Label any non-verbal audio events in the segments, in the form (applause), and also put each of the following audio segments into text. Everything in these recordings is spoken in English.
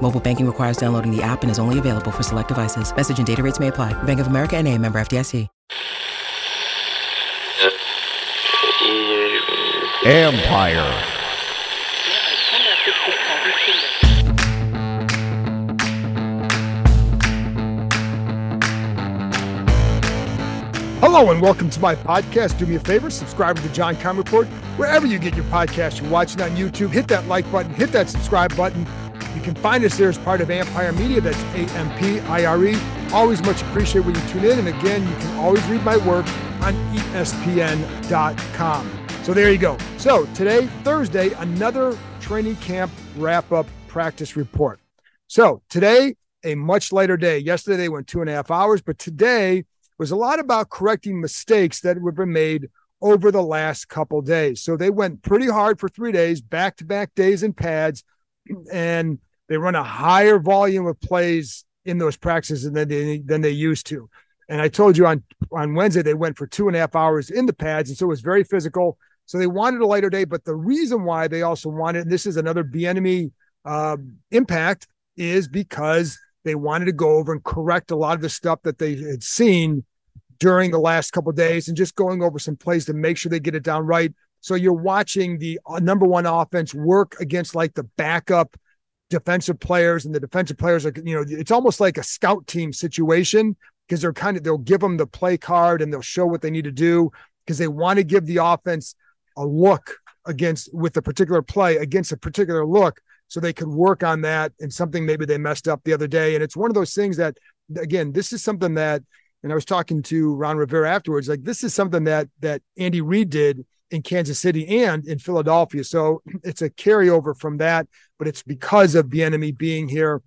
Mobile banking requires downloading the app and is only available for select devices. Message and data rates may apply. Bank of America and a member FDIC. Ampire. Hello and welcome to my podcast. Do me a favor, subscribe to the John Keim Report wherever you get your podcast. You're watching on YouTube, hit that like button, hit that subscribe button. You can find us there as part of Ampire Media. That's A M P I R E. Always much appreciate when you tune in. And again, you can always read my work on ESPN.com. So there you go. So today, Thursday, another training camp wrap up practice report. So today, a much lighter day. Yesterday, they went two and a half hours, but today, was a lot about correcting mistakes that have been made over the last couple days. So they went pretty hard for three days, back to back days in pads, and they run a higher volume of plays in those practices than they than they used to. And I told you on on Wednesday they went for two and a half hours in the pads, and so it was very physical. So they wanted a lighter day, but the reason why they also wanted, and this is another Bieniemy uh, impact, is because they wanted to go over and correct a lot of the stuff that they had seen during the last couple days and just going over some plays to make sure they get it down right. So you're watching the uh, number one offense work against like the backup defensive players and the defensive players are, you know, it's almost like a scout team situation because they're kind of, they'll give them the play card and they'll show what they need to do because they want to give the offense a look against with a particular play against a particular look so they could work on that and something maybe they messed up the other day. And it's one of those things that, again, this is something that, and I was talking to Ron Rivera afterwards, like this is something that that Andy Reid did in Kansas City and in Philadelphia. So (clears throat) it's a carryover from that, but it's because of Bieniemy being here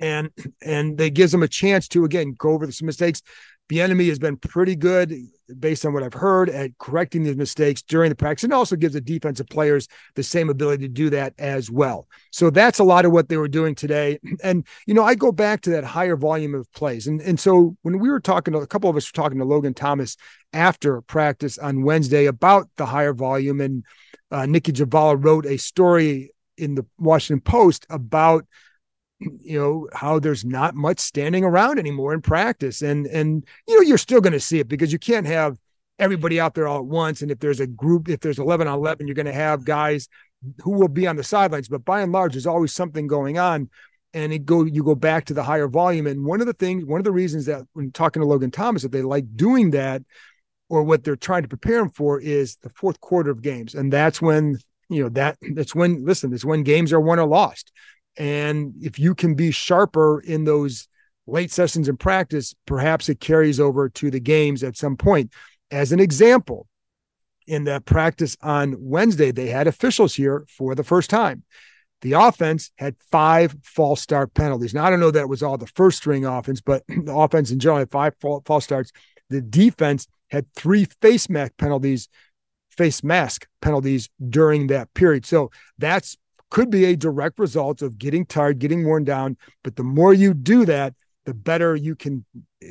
and (clears throat) and they gives them a chance to again go over some mistakes. Bieniemy has been pretty good based on what I've heard, at correcting these mistakes during the practice, and also gives the defensive players the same ability to do that as well. So that's a lot of what they were doing today. (clears throat) And you know, I go back to that higher volume of plays, and and so when we were talking, to, a couple of us were talking to Logan Thomas after practice on Wednesday about the higher volume, and uh, Nicki Jhabvala wrote a story in the Washington Post about you know how there's not much standing around anymore in practice. And and you know you're still going to see it because you can't have everybody out there all at once. And if there's a group if there's 11 on 11 you're going to have guys who will be on the sidelines. But by and large there's always something going on. And it go you go back to the higher volume. And one of the things one of the reasons that when talking to Logan Thomas that they like doing that or what they're trying to prepare him for is the fourth quarter of games. And that's when you know that that's when listen it's when games are won or lost and if you can be sharper in those late sessions in practice, perhaps it carries over to the games at some point. As an example, in that practice on Wednesday, they had officials here for the first time. The offense had five false start penalties. Now, I don't know that was all the first string offense, but (clears throat) the offense in general had five false starts. The defense had three face mask penalties, face mask penalties during that period. So that's could be a direct result of getting tired, getting worn down. But the more you do that, the better you can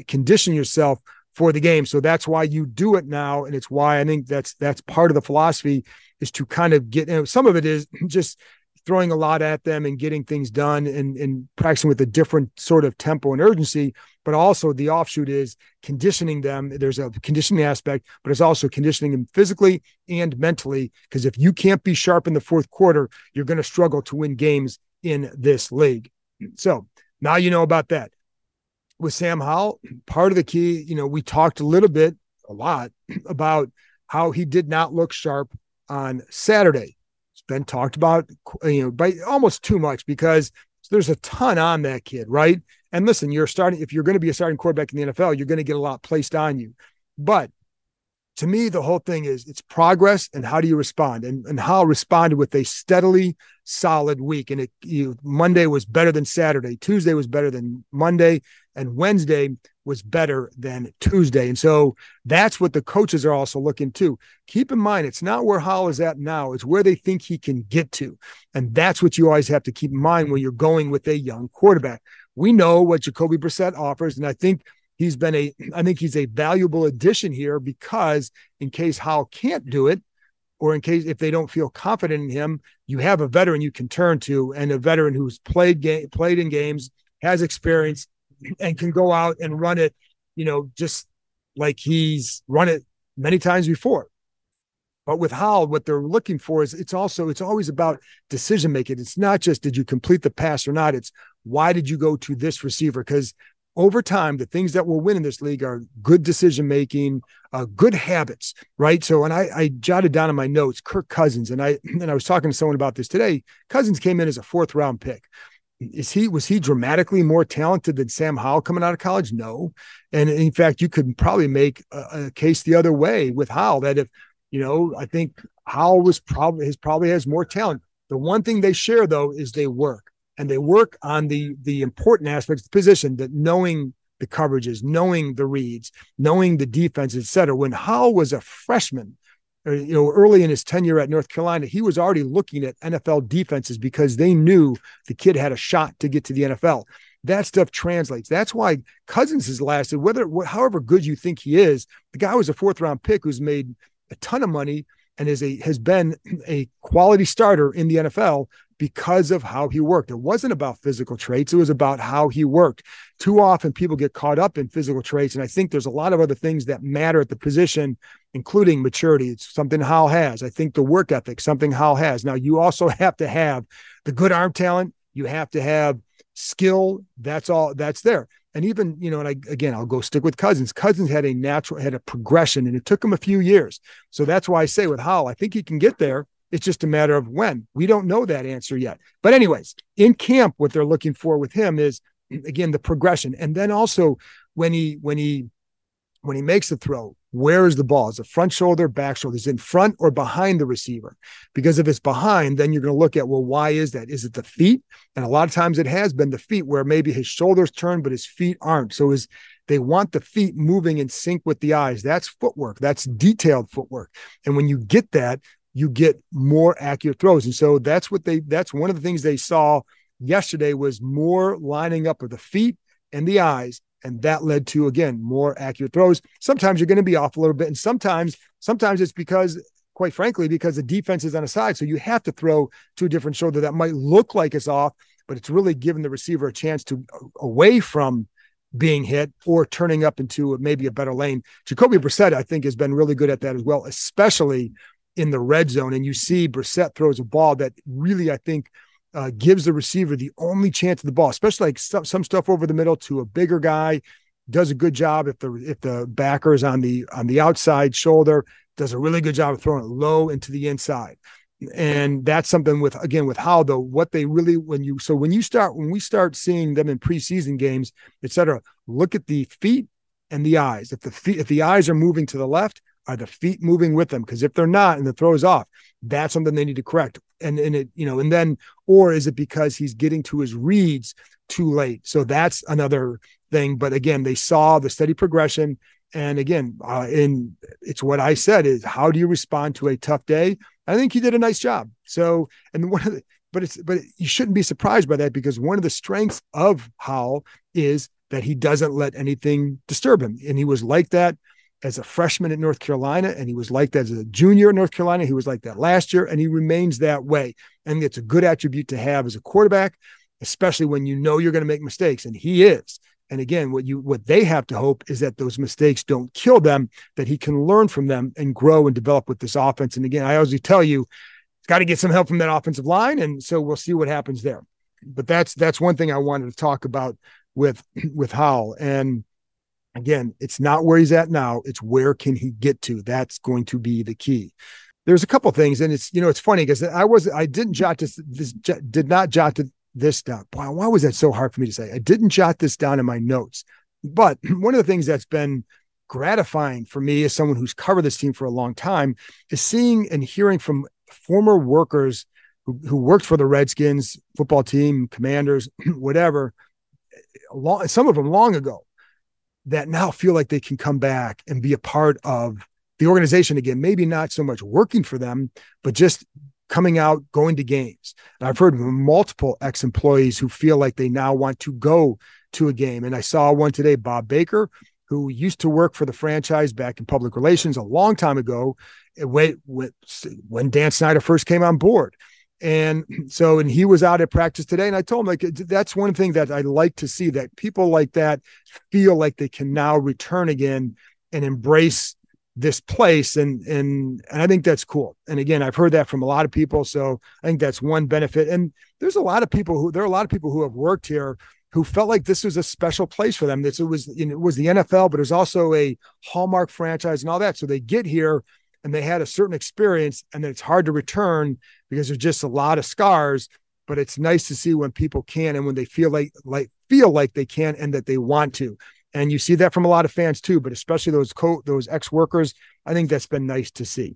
condition yourself for the game. So that's why you do it now. And it's why I think that's that's part of the philosophy is to kind of get you know, some of it is (clears throat) just throwing a lot at them and getting things done and, and practicing with a different sort of tempo and urgency. But also the offshoot is conditioning them. There's a conditioning aspect, but it's also conditioning them physically and mentally. Because if you can't be sharp in the fourth quarter, you're going to struggle to win games in this league. So now you know about that. With Sam Howell, part of the key, you know, we talked a little bit, a lot (clears throat) about how he did not look sharp on Saturday been talked about, you know, by almost too much because there's a ton on that kid, right? And listen, you're starting, if you're going to be a starting quarterback in the NFL, you're going to get a lot placed on you. But to me, the whole thing is it's progress and how do you respond? And, and Howell responded with a steadily solid week. And it you, Monday was better than Saturday, Tuesday was better than Monday, and Wednesday was better than Tuesday. And so that's what the coaches are also looking to. Keep in mind, it's not where Howell is at now, it's where they think he can get to. And that's what you always have to keep in mind when you're going with a young quarterback. We know what Jacoby Brissett offers, and I think he's been a I think he's a valuable addition here because in case Howell can't do it, or in case if they don't feel confident in him, you have a veteran you can turn to and a veteran who's played game played in games, has experience, and can go out and run it, you know, just like he's run it many times before. But with Howell, what they're looking for is it's also it's always about decision making. It's not just did you complete the pass or not. It's why did you go to this receiver? Because over time, the things that will win in this league are good decision making, uh, good habits, right? So, and I, I jotted down in my notes Kirk Cousins, and I (clears throat) and I was talking to someone about this today. Cousins came in as a fourth round pick. Is he was he dramatically more talented than Sam Howell coming out of college? No, and in fact, you could probably make a, a case the other way with Howell that if you know, I think Howell was probably his probably has more talent. The one thing they share though is they work and they work on the the important aspects of the position that knowing the coverages, knowing the reads, knowing the defense, et cetera. When Howell was a freshman, uh, you know, early in his tenure at North Carolina, he was already looking at NFL defenses because they knew the kid had a shot to get to the NFL. That stuff translates. That's why Cousins has lasted, whether however good you think he is. The guy was a fourth round pick who's made a ton of money and is a has been (clears throat) a quality starter in the NFL because of how he worked. It wasn't about physical traits, it was about how he worked. Too often people get caught up in physical traits. And I think there's a lot of other things that matter at the position, including maturity. It's something Howell has. I think the work ethic, something Howell has. Now, you also have to have the good arm talent, you have to have skill. That's all that's there. And even, you know, and I again I'll go stick with Cousins. Cousins had a natural had a progression and it took him a few years. So that's why I say with Howell, I think he can get there it's just a matter of when. We don't know that answer yet. But, anyways, in camp, what they're looking for with him is (clears throat) again the progression. And then also when he when he when he makes the throw, where is the ball? Is it front shoulder, back shoulder? Is it in front or behind the receiver? Because if it's behind, then you're going to look at, well, why is that? Is it the feet? And a lot of times it has been the feet where maybe his shoulders turn, but his feet aren't. So is they want the feet moving in sync with the eyes. That's footwork. That's detailed footwork. And when you get that, you get more accurate throws. And so that's what they that's one of the things they saw yesterday was more lining up of the feet and the eyes and that led to again more accurate throws. Sometimes you're going to be off a little bit and sometimes sometimes it's because quite frankly because the defense is on a side so you have to throw to a different shoulder that might look like it's off but it's really giving the receiver a chance to away from being hit or turning up into maybe a better lane. Jacoby Brissett, I think, has been really good at that as well, especially in the red zone. And you see Brissett throws a ball that really, I think, uh, gives the receiver the only chance of the ball, especially like some, some stuff over the middle to a bigger guy. Does a good job if the if the backer is on the on the outside shoulder. Does a really good job of throwing it low into the inside and that's something with again with how though what they really when you so when you start when we start seeing them in preseason games etc look at the feet and the eyes if the feet if the eyes are moving to the left are the feet moving with them? Because if they're not and the throw is off, that's something they need to correct. And and it, you know, and then or is it because he's getting to his reads too late? So that's another thing. But again, they saw the steady progression. And again, uh, in it's what I said is how do you respond to a tough day? I think he did a nice job. So, and (laughs) one of the, but it's but you shouldn't be surprised by that because one of the strengths of Howell is that he doesn't let anything disturb him, and he was like that as a freshman at North Carolina, and he was like that as a junior at North Carolina. He was like that last year, and he remains that way. And it's a good attribute to have as a quarterback, especially when you know you're going to make mistakes, and he is. And again, what you what they have to hope is that those mistakes don't kill them, that he can learn from them and grow and develop with this offense. And again, I always tell you, it's got to get some help from that offensive line, and so we'll see what happens there. But that's that's one thing I wanted to talk about with (clears throat) with Howell and Again, it's not where he's at now. It's where can he get to? That's going to be the key. There's a couple things, and it's you know it's funny because I was I didn't jot this this did not jot this down. Boy, why was that so hard for me to say? I didn't jot this down in my notes, but (clears throat) one of the things that's been gratifying for me as someone who's covered this team for a long time is seeing and hearing from former workers who, who worked for the Redskins football team, commanders, (clears throat) whatever, eh, long, some of them long ago, that now feel like they can come back and be a part of the organization again. Maybe not so much working for them, but just coming out, going to games. And I've heard multiple ex employees who feel like they now want to go to a game. And I saw one today, Bob Baker, who used to work for the franchise back in public relations a long time ago eh, when, when Dan Snyder first came on board. And (clears throat) so, and he was out at practice today. And I told him, like, that's one thing that I like to see that people like that feel like they can now return again and embrace this place. And, and, and I think that's cool. And again, I've heard that from a lot of people. So I think that's one benefit. And there's a lot of people who, there are a lot of people who have worked here who felt like this was a special place for them. This it was, you know, it was the NFL, but it was also a hallmark franchise and all that. So they get here and they had a certain experience and then it's hard to return because there's just a lot of scars but it's nice to see when people can and when they feel like like feel like they can and that they want to. And you see that from a lot of fans too but especially those co those ex-workers i think that's been nice to see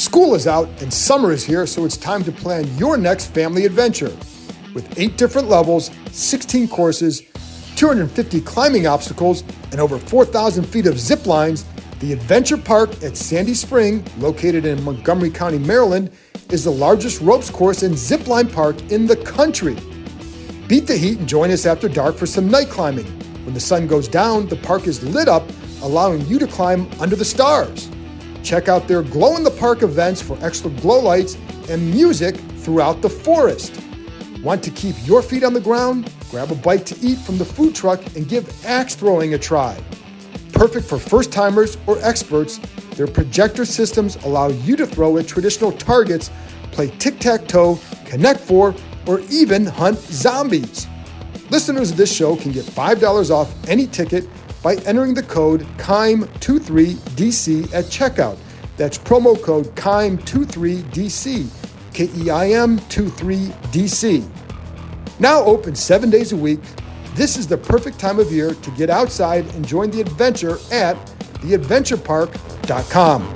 School is out and summer is here, so it's time to plan your next family adventure. With eight different levels, 16 courses, 250 climbing obstacles, and over 4,000 feet of zip lines, the Adventure Park at Sandy Spring, located in Montgomery County, Maryland, is the largest ropes course and zip line park in the country. Beat the heat and join us after dark for some night climbing. When the sun goes down, the park is lit up, allowing you to climb under the stars. Check out their glow in the park events for extra glow lights and music throughout the forest. Want to keep your feet on the ground? Grab a bite to eat from the food truck and give axe throwing a try. Perfect for first timers or experts, their projector systems allow you to throw at traditional targets, play tic tac toe, connect four, or even hunt zombies. Listeners of this show can get $5 off any ticket by entering the code KEIM23DC at checkout. That's promo code KEIM23DC, K E I M 23DC. Now open seven days a week, this is the perfect time of year to get outside and join the adventure at theadventurepark.com.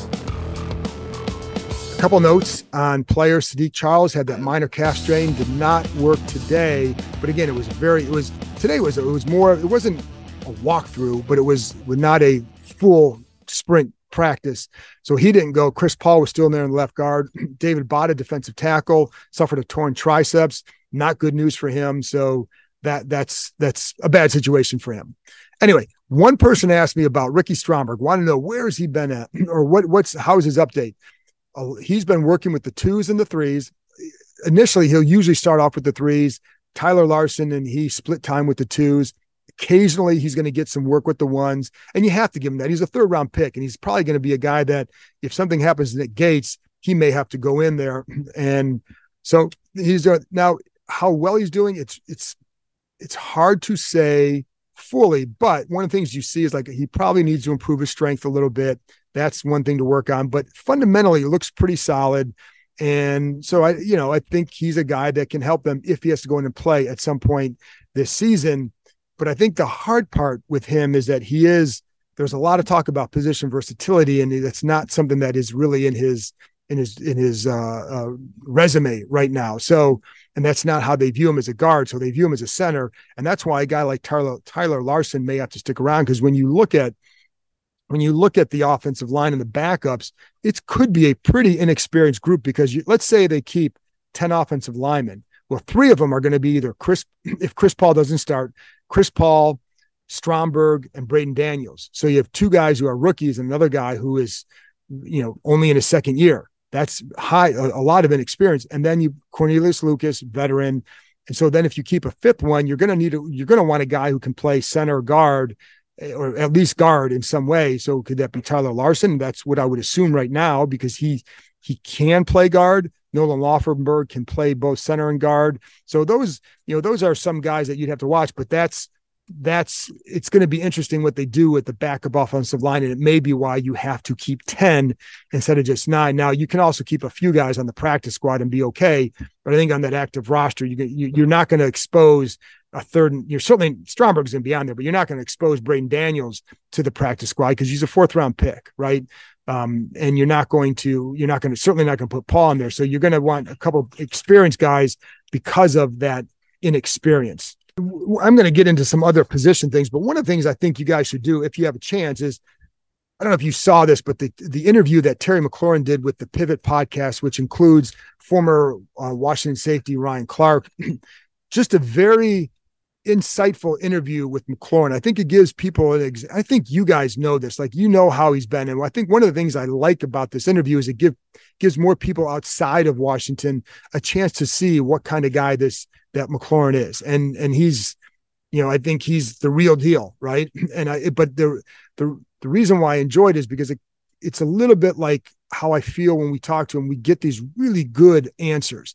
A couple notes on player Saahdiq Charles had that minor calf strain, did not work today. But again, it was very, it was, today was, it was more, it wasn't a walkthrough, but it was not a full sprint practice. So he didn't go. Chris Paul was still in there in the left guard. (clears throat) David Bada, defensive tackle, suffered a torn triceps. Not good news for him. So that that's that's a bad situation for him. Anyway, one person asked me about Ricky Stromberg. Want to know where has he been at, (clears throat) or what what's how's his update? Uh, he's been working with the twos and the threes. Initially, he'll usually start off with the threes. Tyler Larsen and he split time with the twos. Occasionally, he's going to get some work with the ones, and you have to give him that. He's a third round pick, and he's probably going to be a guy that if something happens at Gates, he may have to go in there. (clears throat) And so he's uh, now how well he's doing. It's it's it's hard to say fully, but one of the things you see is like he probably needs to improve his strength a little bit. That's one thing to work on, but fundamentally, it looks pretty solid. And so I, you know, I think he's a guy that can help them if he has to go in and play at some point this season. But I think the hard part with him is that he is there's a lot of talk about position versatility, and that's not something that is really in his in his in his uh, uh, resume right now. So, and that's not how they view him as a guard. So they view him as a center, and that's why a guy like Tyler Tyler Larsen may have to stick around because when you look at when you look at the offensive line and the backups, it could be a pretty inexperienced group because you, let's say they keep ten offensive linemen. Well, three of them are going to be either Chris (clears throat) if Chris Paul doesn't start, Chris Paul, Stromberg, and Braeden Daniels. So you have two guys who are rookies and another guy who is, you know, only in his second year. That's high, a, a lot of inexperience. And then you Cornelius Lucas, veteran. And so then if you keep a fifth one, you're gonna need a, you're gonna want a guy who can play center guard eh, or at least guard in some way. So could that be Tyler Larsen? That's what I would assume right now because he he can play guard. Nolan Laufenberg can play both center and guard. So those, you know, those are some guys that you'd have to watch, but that's that's it's going to be interesting what they do with the backup offensive line, and it may be why you have to keep 10 instead of just nine. Now you can also keep a few guys on the practice squad and be okay, but I think on that active roster, you, you you're not going to expose a third. You're certainly Stromberg's going to be on there, but you're not going to expose Braeden Daniels to the practice squad because he's a fourth round pick, right? Um, and you're not going to you're not going to certainly not going to put Paul in there. So you're going to want a couple experienced guys because of that inexperience. I'm going to get into some other position things, but one of the things I think you guys should do if you have a chance is I don't know if you saw this, but the the interview that Terry McLaurin did with the Pivot podcast, which includes former uh, Washington safety Ryan Clark, (clears throat) just a very insightful interview with McLaurin. I think it gives people an ex- I think you guys know this, like you know how he's been. And I think one of the things I like about this interview is it give gives more people outside of Washington a chance to see what kind of guy this that McLaurin is. And and he's, you know, I think he's the real deal, right? (clears throat) And I but the the the reason why I enjoyed is because it, it's a little bit like how I feel when we talk to him. We get these really good answers.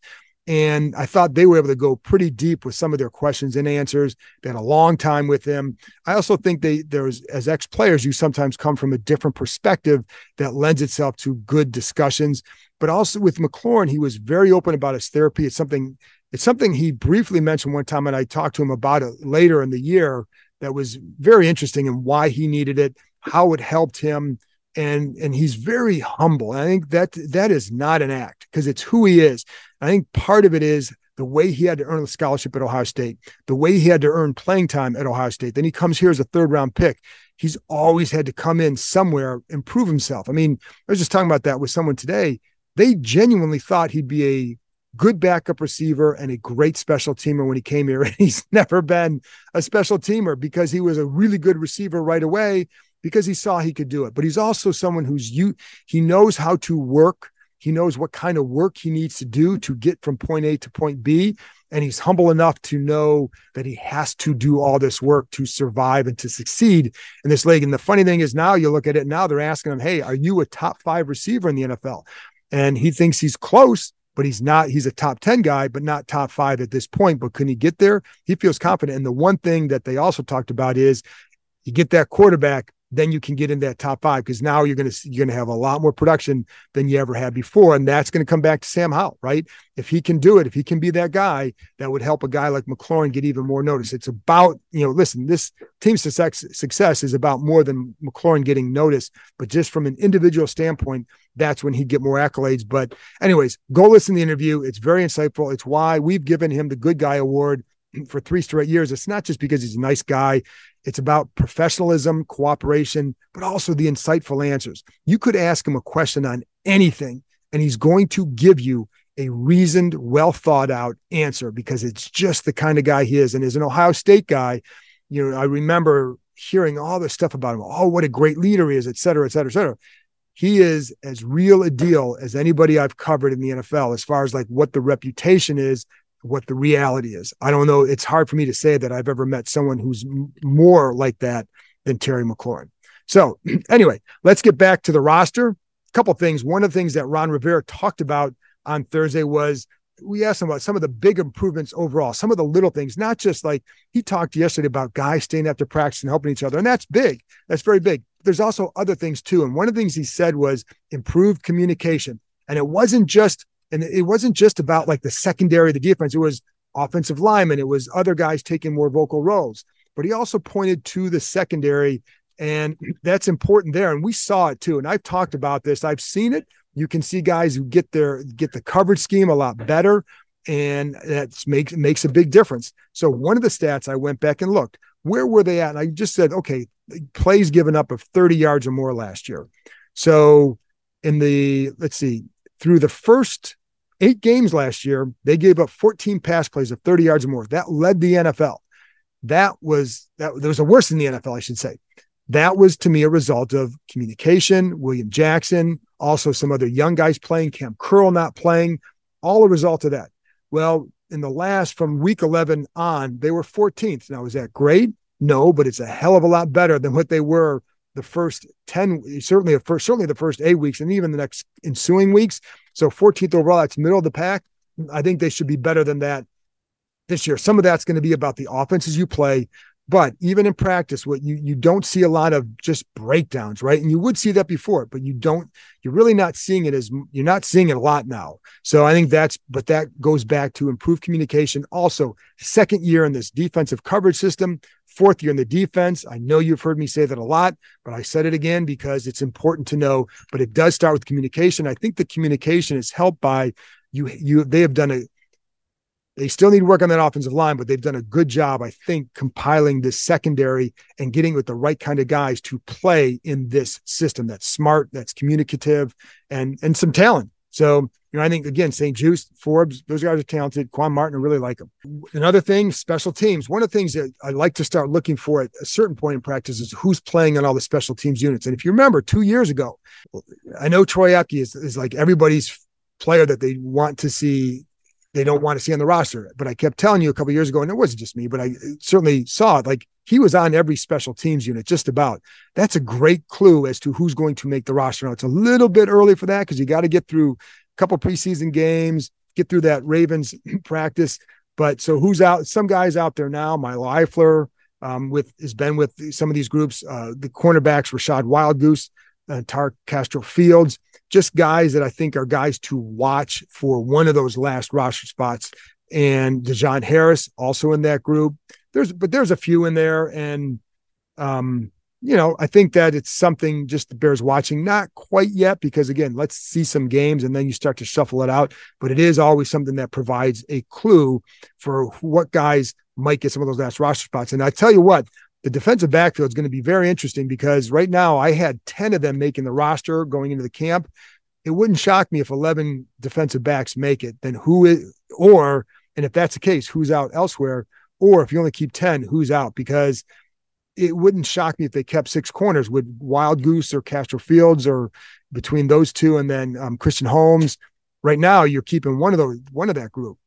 And I thought they were able to go pretty deep with some of their questions and answers. They had a long time with them. I also think they there's as ex players, you sometimes come from a different perspective that lends itself to good discussions. But also with McLaurin, he was very open about his therapy. It's something it's something he briefly mentioned one time, and I talked to him about it later in the year. That was very interesting and why he needed it, how it helped him, and and he's very humble. And I think that that is not an act because it's who he is. I think part of it is the way he had to earn a scholarship at Ohio State, the way he had to earn playing time at Ohio State. Then he comes here as a third round pick. He's always had to come in somewhere and prove himself. I mean, I was just talking about that with someone today. They genuinely thought he'd be a good backup receiver and a great special teamer when he came here. (laughs) And he's never been a special teamer because he was a really good receiver right away because he saw he could do it. But he's also someone who's you he knows how to work he knows what kind of work he needs to do to get from point A to point B. And he's humble enough to know that he has to do all this work to survive and to succeed in this league. And the funny thing is, now you look at it, now they're asking him, Hey, are you a top five receiver in the NFL? And he thinks he's close, but he's not. He's a top 10 guy, but not top five at this point. But can he get there? He feels confident. And the one thing that they also talked about is you get that quarterback then you can get in that top five because now you're to you're to have a lot more production than you ever had before, and that's to come back to Sam Howell, right? If he can do it, if he can be that guy, that would help a guy like McLaurin get even more notice. It's about you know, listen, this team success success is about more than McLaurin getting notice, but just from an individual standpoint, that's when he'd get more accolades. But anyways, go listen to the interview. It's very insightful. It's why we've given him the Good Guy Award (clears throat) for three straight years. It's not just because he's a nice guy. It's about professionalism, cooperation, but also the insightful answers. You could ask him a question on anything, and he's going to give you a reasoned, well thought out answer because it's just the kind of guy he is. And as an Ohio State guy, you know, I remember hearing all this stuff about him. Oh, what a great leader he is, et cetera, et cetera, et cetera. He is as real a deal as anybody I've covered in the NFL as far as like what the reputation is what the reality is. I don't know. It's hard for me to say that I've ever met someone who's m- more like that than Terry McLaurin. So, (clears throat) anyway, let's get back to the roster. A couple things. One of the things that Ron Rivera talked about on Thursday was we asked him about some of the big improvements overall, some of the little things, not just like he talked yesterday about guys staying after practice and helping each other. And that's big. That's very big. There's also other things too. And one of the things he said was improved communication. And it wasn't just and it wasn't just about like the secondary, the defense. It was offensive linemen. It was other guys taking more vocal roles. But he also pointed to the secondary, and (clears throat) that's important there. And we saw it too. And I've talked about this. I've seen it. You can see guys who get their get the coverage scheme a lot better, and that makes makes a big difference. So one of the stats I went back and looked. Where were they at? And I just said, okay, plays given up of 30 yards or more last year. So in the let's see, through the first eight games last year, they gave up 14 pass plays of 30 yards or more. That led the NFL. That was that, that was the worst in the NFL, I should say. That was to me a result of communication, William Jackson, also some other young guys playing, Cam Curl not playing, all a result of that. Well, in the last from week 11 on, they were 14th. Now, is that great? No, but it's a hell of a lot better than what they were the first 10, certainly the first, certainly the first eight weeks and even the next ensuing weeks. So 14th overall, that's middle of the pack. I think they should be better than that this year. Some of that's going to be about the offenses you play, but even in practice, what you you don't see a lot of just breakdowns, right? And you would see that before, but you don't. You're really not seeing it as you're not seeing it a lot now. So I think that's, but that goes back to improved communication. Also, second year in this defensive coverage system, fourth year in the defense. I know you've heard me say that a lot, but I said it again because it's important to know. But it does start with communication. I think the communication is helped by you. You they have done a they still need work on that offensive line, but they've done a good job, I think, compiling this secondary and getting with the right kind of guys to play in this system that's smart, that's communicative, and and some talent. So, you know, I think again, St-Juste, Forbes, those guys are talented. Quan Martin, I really like them. Another thing, special teams. One of the things that I like to start looking for at a certain point in practice is who's playing on all the special teams units. And if you remember, two years ago, I know Troy Apke is, is like everybody's player that they want to see they don't want to see on the roster. But I kept telling you a couple years ago, and it wasn't just me, but I certainly saw it. Like he was on every special teams unit, just about. That's a great clue as to who's going to make the roster. Now it's a little bit early for that because you got to get through a couple preseason games, get through that Ravens (clears throat) practice. But so who's out? Some guys out there now. Milo Eifler um, with has been with some of these groups. Uh, the cornerbacks, Rachad Wildgoose, uh, Tar Castro Fields just guys that I think are guys to watch for one of those last roster spots. And Dejon Harris also in that group. There's but there's a few in there, and um, you know, I think that it's something just the Bears watching. Not quite yet, because again, let's see some games and then you start to shuffle it out. But it is always something that provides a clue for what guys might get some of those last roster spots. And I tell you what, the defensive backfield is going to be very interesting because right now I had 10 of them making the roster going into the camp. It wouldn't shock me if 11 defensive backs make it, then who is, or, and if that's the case, who's out elsewhere? Or if you only keep 10, who's out? Because it wouldn't shock me if they kept six corners with Wildgoose or Castro Fields or between those two and then um, Christian Holmes. Right now, you're keeping one of those, one of that group,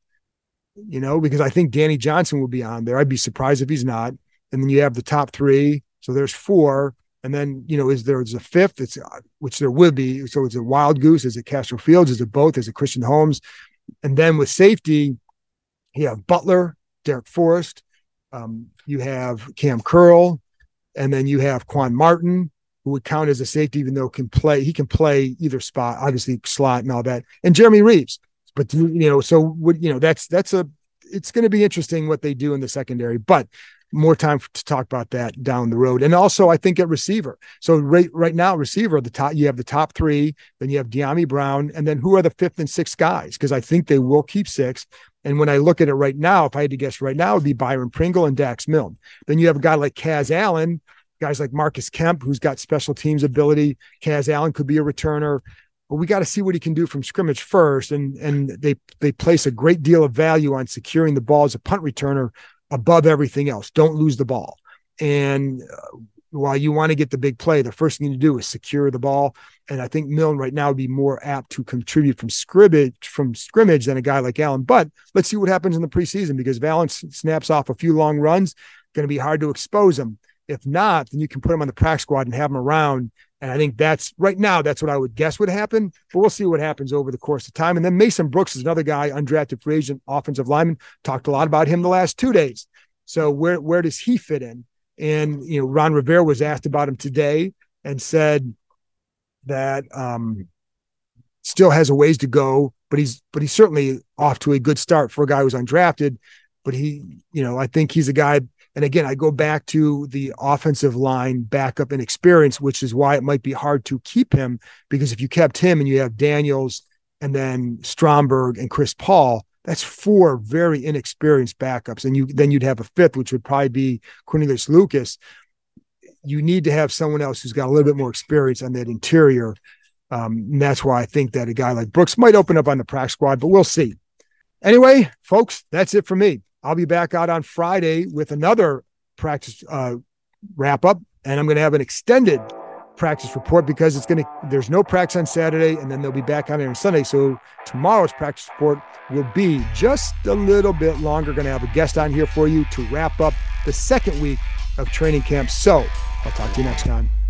you know, because I think Danny Johnson will be on there. I'd be surprised if he's not and then you have the top three. So there's four. And then, you know, is there's a fifth? It's which there would be. So it's a Wildgoose. is it Castro Fields, is it both, is it Christian Holmes? And then with safety, you have Butler, Darrick Forrest, um, you have Cam Curl, and then you have Quan Martin, who would count as a safety, even though can play, he can play either spot, obviously slot and all that, and Jeremy Reaves, But you know, so would you know that's that's a it's going to be interesting what they do in the secondary. But more time to talk about that down the road. And also, I think at receiver. So right right now, receiver, the top you have the top three, then you have Dyami Brown, and then who are the fifth and sixth guys? Because I think they will keep six. And when I look at it right now, if I had to guess right now, it would be Byron Pringle and Dax Milne. Then you have a guy like Kaz Allen, guys like Marcus Kemp, who's got special teams ability. Kaz Allen could be a returner. But we got to see what he can do from scrimmage first. And and they they place a great deal of value on securing the ball as a punt returner above everything else. Don't lose the ball. And uh, while you want to get the big play, the first thing to do is secure the ball. And I think Milne right now would be more apt to contribute from scrimmage from scrimmage than a guy like Allen. But let's see what happens in the preseason because Valence snaps off a few long runs. Going to be hard to expose him. If not, then you can put him on the practice squad and have him around. And I think that's right now, that's what I would guess would happen. But we'll see what happens over the course of time. And then Mason Brooks is another guy, undrafted free agent, offensive lineman. Talked a lot about him the last two days. So where where does he fit in? And you know, Ron Rivera was asked about him today and said that um, still has a ways to go, but he's but he's certainly off to a good start for a guy who's undrafted. But he, you know, I think he's a guy and again, I go back to the offensive line backup and experience, which is why it might be hard to keep him because if you kept him and you have Daniels and then Stromberg and Chris Paul, that's four very inexperienced backups. And you then you'd have a fifth, which would probably be Cornelius Lucas. You need to have someone else who's got a little bit more experience on that interior. Um, and that's why I think that a guy like Brooks might open up on the practice squad, but we'll see. Anyway, folks, that's it for me. I'll be back out on Friday with another practice uh, wrap up, and I'm going to have an extended practice report because it's going to there's no practice on Saturday, and then they'll be back on there on Sunday. So tomorrow's practice report will be just a little bit longer. Going to have a guest on here for you to wrap up the second week of training camp. So I'll talk to you next time.